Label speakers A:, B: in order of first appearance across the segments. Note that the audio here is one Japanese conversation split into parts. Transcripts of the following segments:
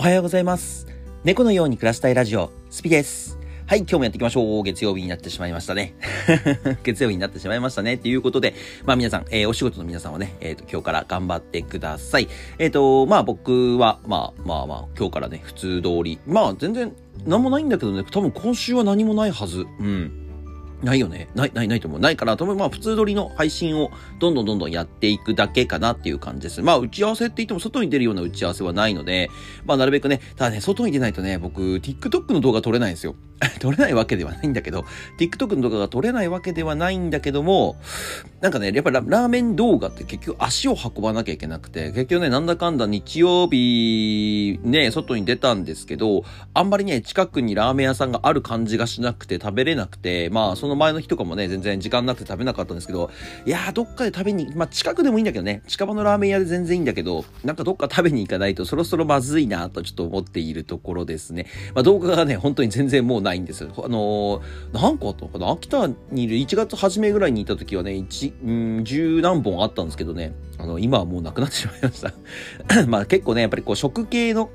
A: おはようございます。猫のように暮らしたいラジオ、スピです。はい、今日もやっていきましょう。月曜日になってしまいましたね。月曜日になってしまいましたね。ということで、まあ皆さん、えーお仕事の皆さんはね、えっ、と、今日から頑張ってください。えっ、と、まあ僕は、まあまあまあ、今日からね、普通通り。まあ全然、何もないんだけどね、多分今週は何もないはず。うん。ないよね。ない、ない、ないと思う。ないから、多分まあ普通通りの配信をどんどんどんどんやっていくだけかなっていう感じです。まあ打ち合わせって言っても外に出るような打ち合わせはないので、まあなるべくね、ただね、外に出ないとね、僕、TikTok の動画撮れないんですよ。撮れないわけではないんだけど、TikTok の動画が撮れないわけではないんだけども、なんかね、やっぱララーメン動画って結局足を運ばなきゃいけなくて、結局ね、なんだかんだ日曜日、ね、外に出たんですけど、あんまりね、近くにラーメン屋さんがある感じがしなくて食べれなくて、まあ、そのの前の日とかもね、全然時間なくて食べなかったんですけど、いやー、どっかで食べに、まあ、近くでもいいんだけどね、近場のラーメン屋で全然いいんだけど、なんかどっか食べに行かないとそろそろまずいなとちょっと思っているところですね。まあ、動画がね、本当に全然もうないんです。あのー、何個あったのかな？秋田にいる1月初めぐらいにいた時はね、一、うん、十何本あったんですけどね、あの、今はもうなくなってしまいました。まあ結構ね、やっぱりこう食系の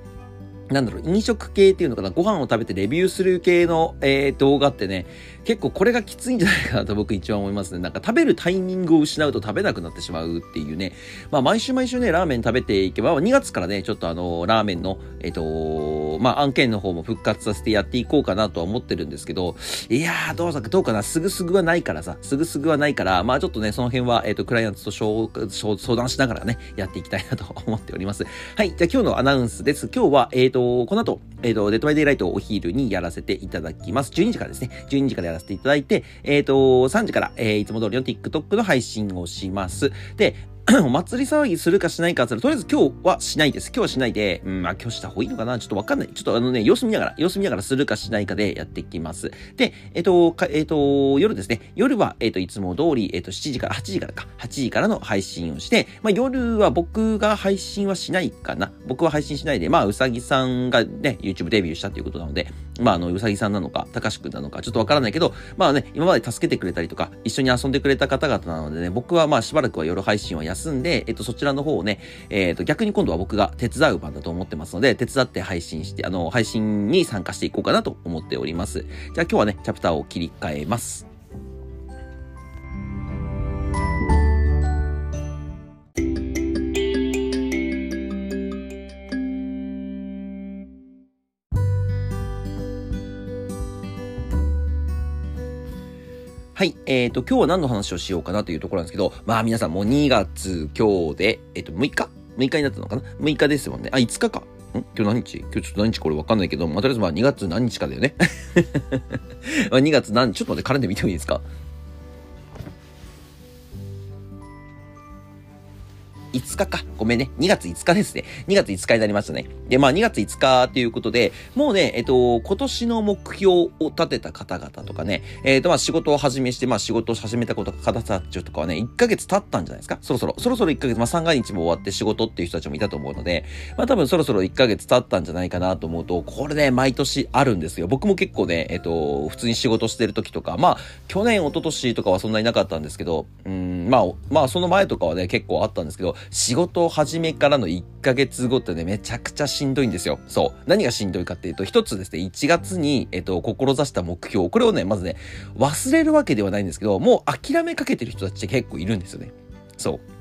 A: なんだろう、飲食系っていうのかな、ご飯を食べてレビューする系の、えー、動画ってね、結構これがきついんじゃないかなと僕一番思いますね。なんか食べるタイミングを失うと食べなくなってしまうっていうね。まあ毎週毎週ね、ラーメン食べていけば、2月からね、ちょっとあの、ラーメンの、えっ、と、まあ案件の方も復活させてやっていこうかなとは思ってるんですけど、いやー、どうだどうかな、すぐすぐはないからさ、すぐすぐはないから、まあちょっとね、その辺は、えっ、と、クライアントと相相談しながらね、やっていきたいなと思っております。はい、じゃあ今日のアナウンスです。今日は、えっ、と、この後、えっ、と、デッドバイデイライトをお昼にやらせていただきます。12時からですね。12時からやらせていただいて、えっ、と、3時から、えーいつも通りの TikTok の配信をします。で、お祭り騒ぎするかしないかって言ったら、とりあえず今日はしないです。今日はしないで、うん、まあ今日した方がいいのかな？ちょっとわかんない。ちょっとあのね、様子見ながら、様子見ながらするかしないかでやっていきます。で、えっ、と、かえっ、と、夜ですね。夜は、えっ、と、いつも通り、えっ、と、7時から、8時からか、8時からの配信をして、まあ夜は僕が配信はしないかな。僕は配信しないで、まあうさぎさんがね、YouTube デビューしたということなので、まああの、うさぎさんなのか、たかしくんなのか、ちょっとわからないけど、まあね、今まで助けてくれたりとか、一緒に遊んでくれた方々なのでね、僕はまあしばらくは夜配信は休んで、えっ、と、そちらの方をね、えっ、と、逆に今度は僕が手伝う番だと思ってますので、手伝って配信して、あの、配信に参加していこうかなと思っております。じゃあ今日はね、チャプターを切り替えます。い。えっ、と、今日は何の話をしようかなというところなんですけど、まあ皆さんもう2月今日で、えっ、と、6日 ?6 日になったのかな ?6 日ですもんね。あ、5日か。ん？今日何日？今日ちょっと何日これわかんないけど、まあ、とりあえずまあ2月何日かだよね。まあ2月何、ちょっと待って、カレンダー見てもいいですか？5日か。ごめんね。2月5日ですね。2月5日になりましたね。で、まあ2月5日ということで、もうね、えっと、今年の目標を立てた方々とかね、えっと、まあ仕事を始めして、まあ仕事を始めたこと方たちとかはね、1ヶ月経ったんじゃないですか？そろそろ。そろそろ1ヶ月、まあ三が日も終わって仕事っていう人たちもいたと思うので、まあ多分そろそろ1ヶ月経ったんじゃないかなと思うと、これね、毎年あるんですよ。僕も結構ね、えっと、普通に仕事してる時とか、まあ、去年、一昨年とかはそんなになかったんですけど、うん、まあ、まあその前とかはね、結構あったんですけど、仕事を始めからの1ヶ月後ってね、めちゃくちゃしんどいんですよ。そう。何がしんどいかっていうと、一つですね、1月に、えっと、志した目標、これをね、まずね、忘れるわけではないんですけど、もう諦めかけてる人たちって結構いるんですよね。そう。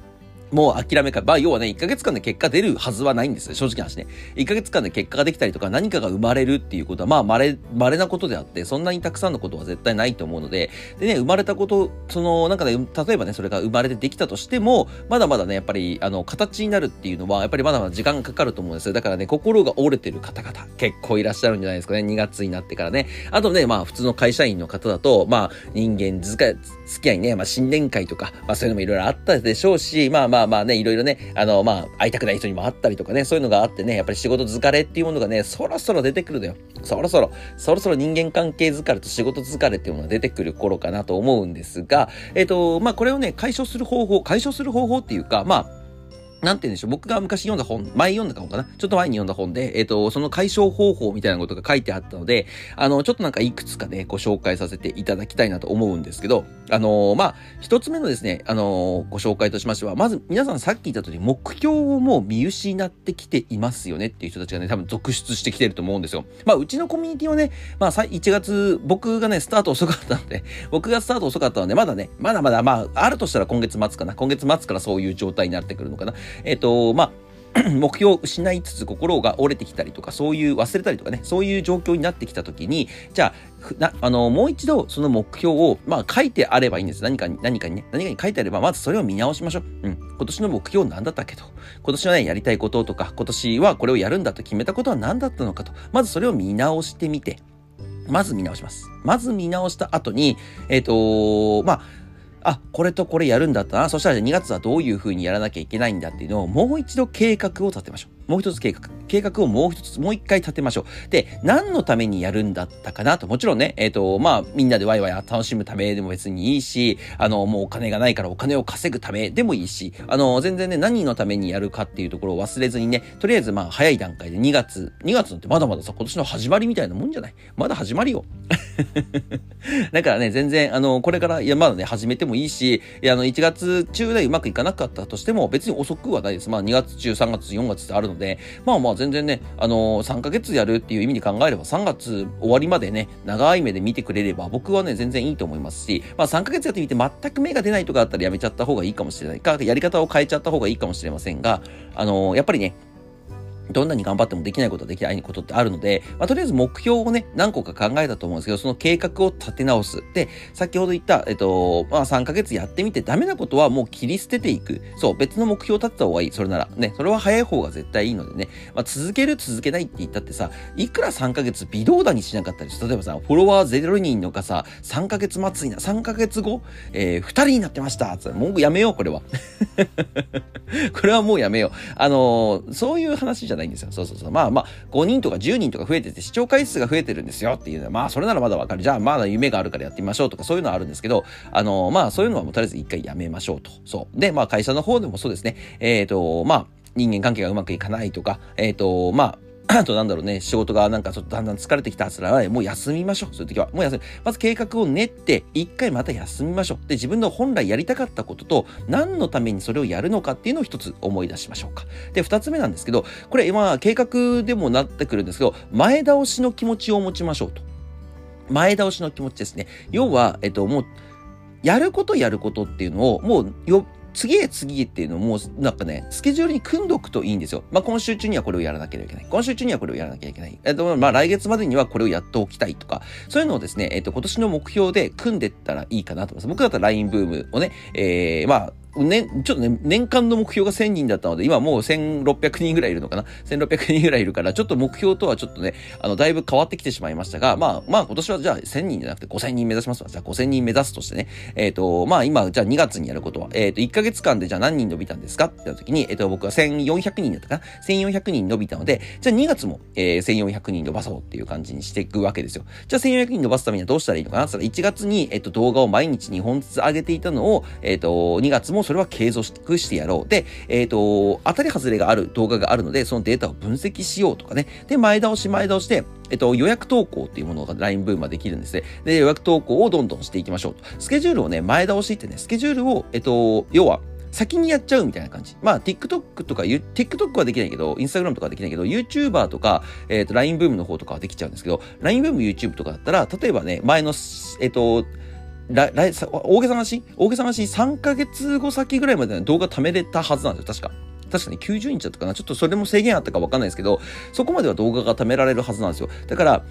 A: もう諦めか、まあ要はね、1ヶ月間で結果出るはずはないんですよ、正直な話ね。1ヶ月間で結果ができたりとか何かが生まれるっていうことは、まあ稀、稀なことであって、そんなにたくさんのことは絶対ないと思うので、でね、生まれたこと、その、なんかね、例えばね、それが生まれてできたとしても、まだまだね、やっぱり、あの、形になるっていうのは、やっぱりまだまだ時間がかかると思うんですよ。だからね、心が折れてる方々、結構いらっしゃるんじゃないですかね、2月になってからね。あとね、まあ、普通の会社員の方だと、まあ、人間付き合いね、まあ、新年会とか、まあ、そういうのもいろいろあったでしょうし、まあまあまあね、いろいろね、あの、まあ、会いたくない人にも会ったりとかね、そういうのがあってね、やっぱり仕事疲れっていうものがね、そろそろ出てくるのよ。そろそろ、そろそろ人間関係疲れと仕事疲れっていうものが出てくる頃かなと思うんですが、えっ、と、まあ、これをね、解消する方法、解消する方法っていうか、まあ、なんて言うんでしょう。僕が昔読んだ本、前読んだかもかな。ちょっと前に読んだ本で、えっ、ー、と、その解消方法みたいなことが書いてあったので、あの、ちょっとなんかいくつかね、ご紹介させていただきたいなと思うんですけど、あのー、まあ、一つ目のですね、あのー、ご紹介としましては、まず皆さんさっき言った通り、目標をもう見失ってきていますよねっていう人たちがね、多分続出してきてると思うんですよ。まあ、うちのコミュニティはね、まあ、1月、僕がね、スタート遅かったので、僕がスタート遅かったので、まだね、まだまだ、まあ、あるとしたら今月末かな。今月末からそういう状態になってくるのかな。えっ、と、まあ、目標を失いつつ心が折れてきたりとか、そういう忘れたりとかね、そういう状況になってきたときに、じゃあ、あの、もう一度その目標を、まあ書いてあればいいんです。何かに、何かにね、何かに書いてあれば、まずそれを見直しましょう。うん。今年の目標何だったっけと。今年はね、やりたいこととか、今年はこれをやるんだと決めたことは何だったのかと。まずそれを見直してみて、まず見直します。まず見直した後に、えっ、ー、とまあ、あ、これとこれやるんだったな。そしたら2月はどういうふうにやらなきゃいけないんだっていうのをもう一度計画を立てましょう。もう一つ計画。計画をもう一つ、もう一回立てましょう。で、何のためにやるんだったかなと。もちろんね、えっ、ー、と、まあ、みんなでワイワイ楽しむためでも別にいいし、あの、もうお金がないからお金を稼ぐためでもいいし、あの、全然ね、何のためにやるかっていうところを忘れずにね、とりあえずまあ、早い段階で2月、2月なんてまだまださ、今年の始まりみたいなもんじゃない？まだ始まりよ。だからね、全然、あの、これから、いや、まだね、始めてもいいし、いや、あの、1月中でうまくいかなかったとしても、別に遅くはないです。まあ、2月中、3月、4月ってあるので、まあまあ、全然ね、あのー、3ヶ月やるっていう意味で考えれば、3月終わりまでね、長い目で見てくれれば、僕はね、全然いいと思いますし、まあ3ヶ月やってみて全く芽が出ないとかあったらやめちゃった方がいいかもしれない。か、やり方を変えちゃった方がいいかもしれませんが、あのー、やっぱりね、どんなに頑張ってもできないことはできないことってあるので、まあ、とりあえず目標をね、何個か考えたと思うんですけど、その計画を立て直す。で、先ほど言った、えっと、まあ、3ヶ月やってみてダメなことはもう切り捨てていく。そう、別の目標を立てた方がいい。それなら。ね、それは早い方が絶対いいのでね。まあ、続ける、続けないって言ったってさ、いくら3ヶ月微動だにしなかったり例えばさ、フォロワー0人のかさ、3ヶ月末にな、3ヶ月後、えー、2人になってましたつもうやめよう、これは。これはもうやめよう。あのー、そういう話じゃないんですよ。そうそうそう。まあまあ、5人とか10人とか増えてて視聴回数が増えてるんですよっていうのは、まあそれならまだわかる。じゃあまだ夢があるからやってみましょうとかそういうのはあるんですけど、あの、まあそういうのはもうとりあえず一回やめましょうと。そう。で、まあ会社の方でもそうですね。えっ、ー、と、まあ、人間関係がうまくいかないとか、えっ、ー、と、ま、あ となんだろうね、仕事がなんかちょっとだんだん疲れてきたつらは、もう休みましょう。そういう時は。もう休み。まず計画を練って、一回また休みましょう。で、自分の本来やりたかったことと、何のためにそれをやるのかっていうのを一つ思い出しましょうか。で、二つ目なんですけど、これ、まあ、計画でもなってくるんですけど、前倒しの気持ちを持ちましょうと。前倒しの気持ちですね。要は、えっと、もう、やることやることっていうのを、もう、よ、次へ次へっていうのも、なんかね、スケジュールに組んどくといいんですよ。まあ、今週中にはこれをやらなければいけない。今週中にはこれをやらなきゃいけない。えっと、まあ、来月までにはこれをやっておきたいとか、そういうのをですね、えっと、今年の目標で組んでったらいいかなと思います。僕だったら LINE ブームをね、えー、まあ、ね、ちょっとね、年間の目標が1000人だったので、今もう1600人ぐらいいるのかな ?1600 人ぐらいいるから、ちょっと目標とはちょっとね、あの、だいぶ変わってきてしまいましたが、まあ、まあ今年はじゃあ1000人じゃなくて5000人目指しますわ。じゃあ5000人目指すとしてね、えっ、ー、と、まあ今、じゃあ2月にやることは、えっ、ー、と、1ヶ月間でじゃあ何人伸びたんですかって言った時に、えっ、ー、と、僕は1400人だったかな ?1400 人伸びたので、じゃあ2月も、えー、1400人伸ばそうっていう感じにしていくわけですよ。じゃあ1400人伸ばすためにはどうしたらいいのかな？って言ったら、1月に、えっ、と、動画を毎日2本ずつ上げていたのを、えっ、と、2月もそれは継続して、やろう。で、えっ、ー、と、当たり外れがある動画があるので、そのデータを分析しようとかね。で、前倒し前倒しで、えっと、予約投稿っていうものが LINE ブームはできるんですね。で、予約投稿をどんどんしていきましょうと。スケジュールをね、前倒しってね、スケジュールを、えっと、要は、先にやっちゃうみたいな感じ。まあ、TikTok とか、TikTok はできないけど、Instagram とかはできないけど、YouTuber とか、えっ、と、LINE ブームの方とかはできちゃうんですけど、LINE ブーム YouTube とかだったら、例えばね、前の、えっ、と、来、大げさなし大げさなし3ヶ月後先ぐらいまで動画貯めれたはずなんですよ、確か。確かに90日だったかなちょっとそれも制限あったかわかんないですけど、そこまでは動画が貯められるはずなんですよ。だから、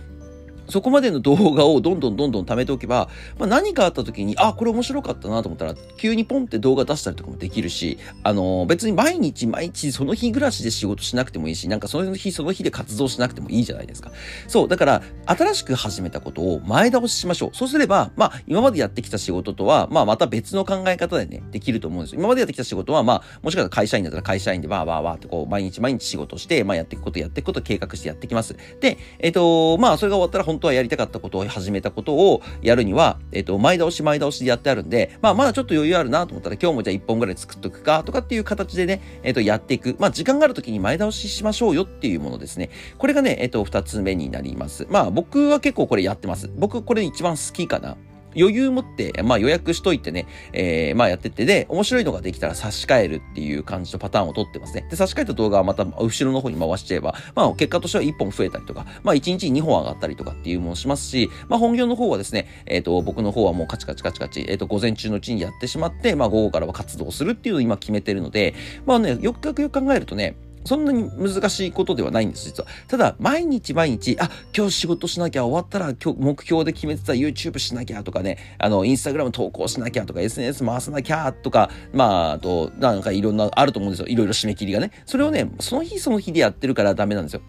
A: そこまでの動画をどんどんどんどん貯めておけば、まあ、何かあった時に、あ、これ面白かったなと思ったら、急にポンって動画出したりとかもできるし、あのー、別に毎日毎日その日暮らしで仕事しなくてもいいし、なんかその日その日で活動しなくてもいいじゃないですか。そう、だから、新しく始めたことを前倒ししましょう。そうすれば、まあ、今までやってきた仕事とは、まあ、また別の考え方でね、できると思うんですよ。今までやってきた仕事は、まあ、もしかしたら会社員だったら会社員で、わーわーわーってこう、毎日毎日仕事して、まあ、やっていくことやっていくこと計画してやってきます。で、えっ、ー、と、まあ、それが終わったら本当はやりたかったことを始めたことをやるには、えっ、と、前倒し前倒しでやってあるんで、まあ、まだちょっと余裕あるなと思ったら、今日もじゃあ1本ぐらい作っとくか、とかっていう形でね、えっ、と、やっていく。まあ、時間がある時に前倒ししましょうよっていうものですね。これがね、えっ、と、2つ目になります。まあ、僕は結構これやってます。僕、これ一番好きかな。余裕持って、まあ予約しといてね、えー、まあやってって、で、面白いのができたら差し替えるっていう感じのパターンをとってますね。で、差し替えた動画はまた後ろの方に回しちゃえば、まあ結果としては1本増えたりとか、まあ1日に2本上がったりとかっていうものをしますし、まあ本業の方はですね、えっ、ー、と、僕の方はもうカチカチカチカチ、えっ、ー、と、午前中のうちにやってしまって、まあ午後からは活動するっていうのを今決めてるので、まあね、よくよく考えるとね、そんなに難しいことではないんです、実は。ただ、毎日毎日、あ、今日仕事しなきゃ、終わったら今日目標で決めてた YouTube しなきゃとかね、あの、Instagram 投稿しなきゃとか、SNS 回さなきゃとか、まあ、あと、なんかいろんな、あると思うんですよ。いろいろ締め切りがね。それをね、その日その日でやってるからダメなんですよ。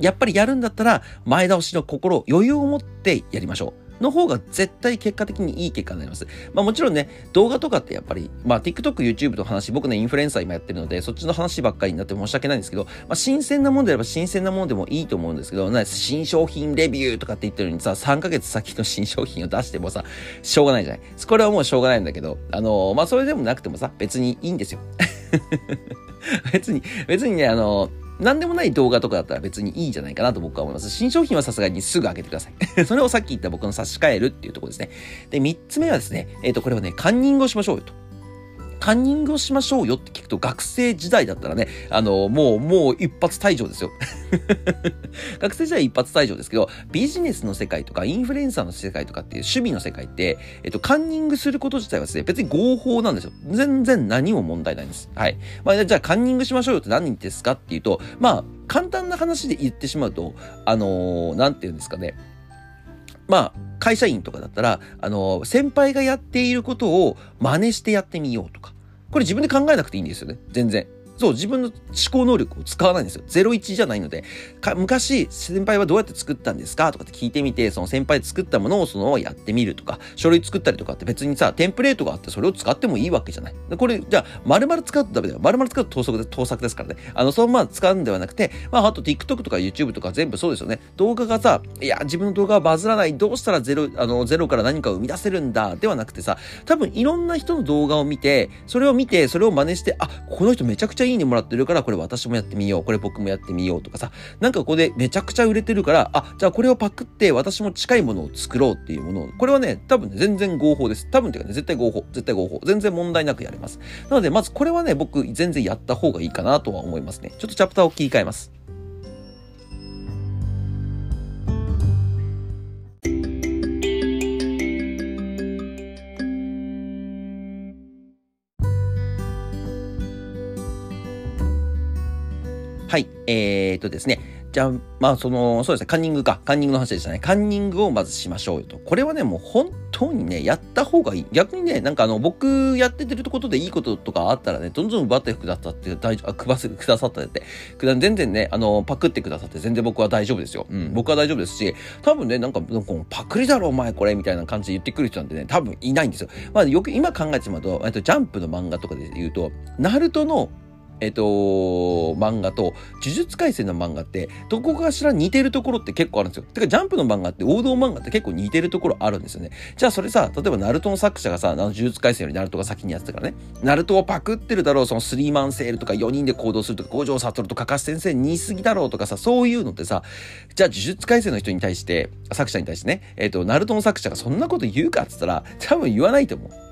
A: やっぱりやるんだったら、前倒しの心、余裕を持ってやりましょう。の方が絶対結果的にいい結果になります。まあもちろんね、動画とかってやっぱり、まあ TikTok、YouTube の話、僕ね、インフルエンサー今やってるので、そっちの話ばっかりになって申し訳ないんですけど、まあ新鮮なものであれば新鮮なものでもいいと思うんですけど、な新商品レビューとかって言ってるのにさ、3ヶ月先の新商品を出してもさ、しょうがないじゃない。これはもうしょうがないんだけど、あのー、まあそれでもなくてもさ、別にいいんですよ。別に、別にね、あのー何でもない動画とかだったら別にいいんじゃないかなと僕は思います。新商品はさすがにすぐ開けてください。それをさっき言った僕の差し替えるっていうところですね。で、3つ目はですね、えっ、ー、と、これはね、カンニングをしましょうよと。カンニングをしましょうよって聞くと、学生時代だったらね、あの、もう、もう一発退場ですよ。学生時代一発退場ですけど、ビジネスの世界とか、インフルエンサーの世界とかっていう趣味の世界って、えっと、カンニングすること自体はですね、別に合法なんですよ。全然何も問題ないんです。はい。まあ、じゃあ、カンニングしましょうよって何ですかっていうと、まあ、簡単な話で言ってしまうと、あのー、なんて言うんですかね。まあ、会社員とかだったら、あの、先輩がやっていることを真似してやってみようとか。これ自分で考えなくていいんですよね。全然。そう、自分の思考能力を使わないんですよ。01じゃないので。昔、先輩はどうやって作ったんですか？とかって聞いてみて、その先輩作ったものをそのままやってみるとか、書類作ったりとかって別にさ、テンプレートがあってそれを使ってもいいわけじゃない。これ、じゃあ、丸々使うとダメだよ。丸々使うと盗作で盗作ですからね。あの、そのまま使うんではなくて、まあ、あと TikTok とか YouTube とか全部そうですよね。動画がさ、いや、自分の動画はバズらない。どうしたらゼロ、あの、ゼロから何かを生み出せるんだ？ではなくてさ、多分いろんな人の動画を見て、それを見て、それを真似して、あ、この人めちゃくちゃいいいいねもらってるから、これ私もやってみよう。これ僕もやってみようとかさ、なんかここでめちゃくちゃ売れてるから、あ、じゃあこれをパクって私も近いものを作ろうっていうものを、これはね、多分ね、全然合法です。多分っていうかね、絶対合法。絶対合法。全然問題なくやれます。なので、まずこれはね、僕全然やった方がいいかなとは思いますね。ちょっとチャプターを切り替えます。はい。えー、っとですね。じゃあ、まあ、その、そうですね、カンニングか。カンニングの話でしたね。カンニングをまずしましょうよと。これはね、もう本当にね、やった方がいい。逆にね、なんかあの、僕やっててることでいいこととかあったらね、どんどん奪ってくださって、大丈夫、あ、くばせ、くださったって、全然ね、あの、パクってくださって全然僕は大丈夫ですよ。うん、僕は大丈夫ですし、多分ね、なんか、なんかパクリだろ、お前これ、みたいな感じで言ってくる人なんてね、多分いないんですよ。まあ、よく今考えてしまうと、えっと、ジャンプの漫画とかで言うと、ナルトのえっと、漫画と、呪術廻戦の漫画って、どこかしら似てるところって結構あるんですよ。てか、ジャンプの漫画って、王道漫画って結構似てるところあるんですよね。じゃあ、それさ、例えば、ナルトの作者がさ、あの呪術廻戦よりナルトが先にやってたからね、ナルトをパクってるだろう、そのスリーマンセールとか4人で行動するとか、五条悟とかかし先生似すぎだろうとかさ、そういうのってさ、じゃあ、呪術廻戦の人に対して、作者に対してね、えっと、ナルトの作者がそんなこと言うかっつったら、多分言わないと思う。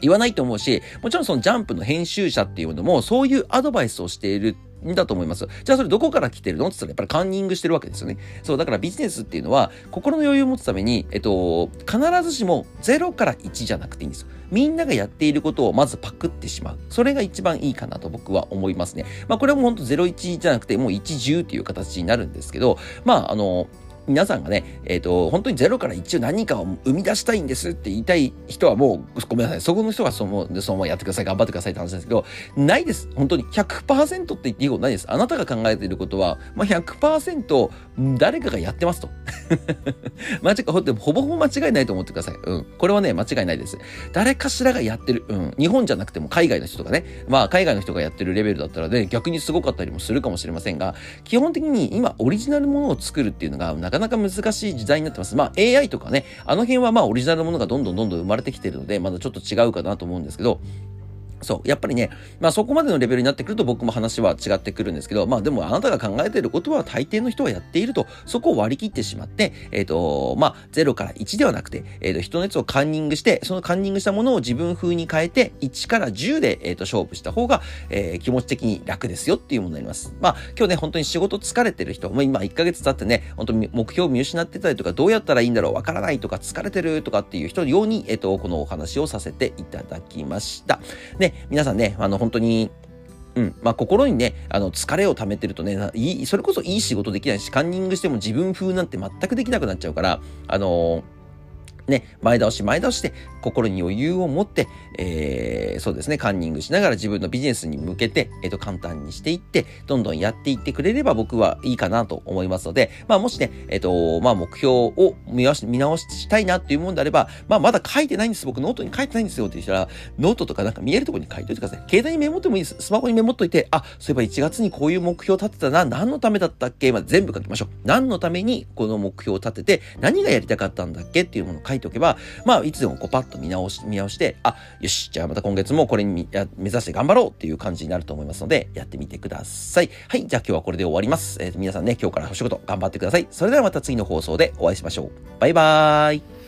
A: 言わないと思うし、もちろんそのジャンプの編集者っていうのも、そういうアドバイスをしているんだと思います。じゃあそれどこから来てるの？って言ったらやっぱりカンニングしてるわけですよね。そう、だからビジネスっていうのは、心の余裕を持つために、えっと、必ずしも0から1じゃなくていいんですよ。みんながやっていることをまずパクってしまう。それが一番いいかなと僕は思いますね。まあこれも本当01じゃなくてもう1、10っていう形になるんですけど、まああの、皆さんがね、えっ、ー、と、本当にゼロから一応何かを生み出したいんですって言いたい人はもう、ごめんなさい。そこの人はその、そのままやってください。頑張ってくださいって話ですけど、ないです。本当に。100%って言っていいことないです。あなたが考えていることは、まあ、100%誰かがやってますと。間違い、ほぼほぼ間違いないと思ってください。うん。これはね、間違いないです。誰かしらがやってる。うん。日本じゃなくても海外の人とかね。まあ、海外の人がやってるレベルだったらね、逆にすごかったりもするかもしれませんが、基本的に今オリジナルものを作るっていうのがなかなか難しい時代になってます。まあ AI とかね、あの辺はまあオリジナルのものがどんどんどんどん生まれてきてるので、まだちょっと違うかなと思うんですけど、そう。やっぱりね、まあそこまでのレベルになってくると僕も話は違ってくるんですけど、まあでもあなたが考えていることは大抵の人はやっていると、そこを割り切ってしまって、えっ、ー、と、まあ0から1ではなくて、えっ、ー、と、人のやつをカンニングして、そのカンニングしたものを自分風に変えて、1から10で、えっ、ー、と、勝負した方が、え、気持ち的に楽ですよっていうものになります。まあ今日ね、本当に仕事疲れてる人、もう今1ヶ月経ってね、本当に目標を見失ってたりとか、どうやったらいいんだろう、わからないとか、疲れてるとかっていう人用に、えっ、と、このお話をさせていただきました。ね、皆さんね、あの、本当に、うん。まあ、心にね、あの、疲れを溜めてるとね、いい、それこそいい仕事できないし、カンニングしても自分風なんて全くできなくなっちゃうから、あのーね、前倒し前倒しで心に余裕を持って、えー、そうですね、カンニングしながら自分のビジネスに向けて、えっ、ー、と、簡単にしていって、どんどんやっていってくれれば僕はいいかなと思いますので、まあもしね、えっ、ー、と、まあ目標を見直し見直したいなっていうもんであれば、まあまだ書いてないんです。僕ノートに書いてないんですよって言ったら、ノートとかなんか見えるところに書いといてください。携帯にメモってもいいです。スマホにメモっといて、あ、そういえば1月にこういう目標を立てたな、何のためだったっけ？まあ、全部書きましょう。何のためにこの目標を立てて、何がやりたかったんだっけ？っていうものを書いてておけば、まあいつでもこうパッと見直し、見直して、あ、よし、じゃあまた今月もこれに目指して頑張ろうっていう感じになると思いますので、やってみてください。はい、じゃあ今日はこれで終わります。えー、皆さんね、今日からお仕事頑張ってください。それではまた次の放送でお会いしましょう。バイバーイ。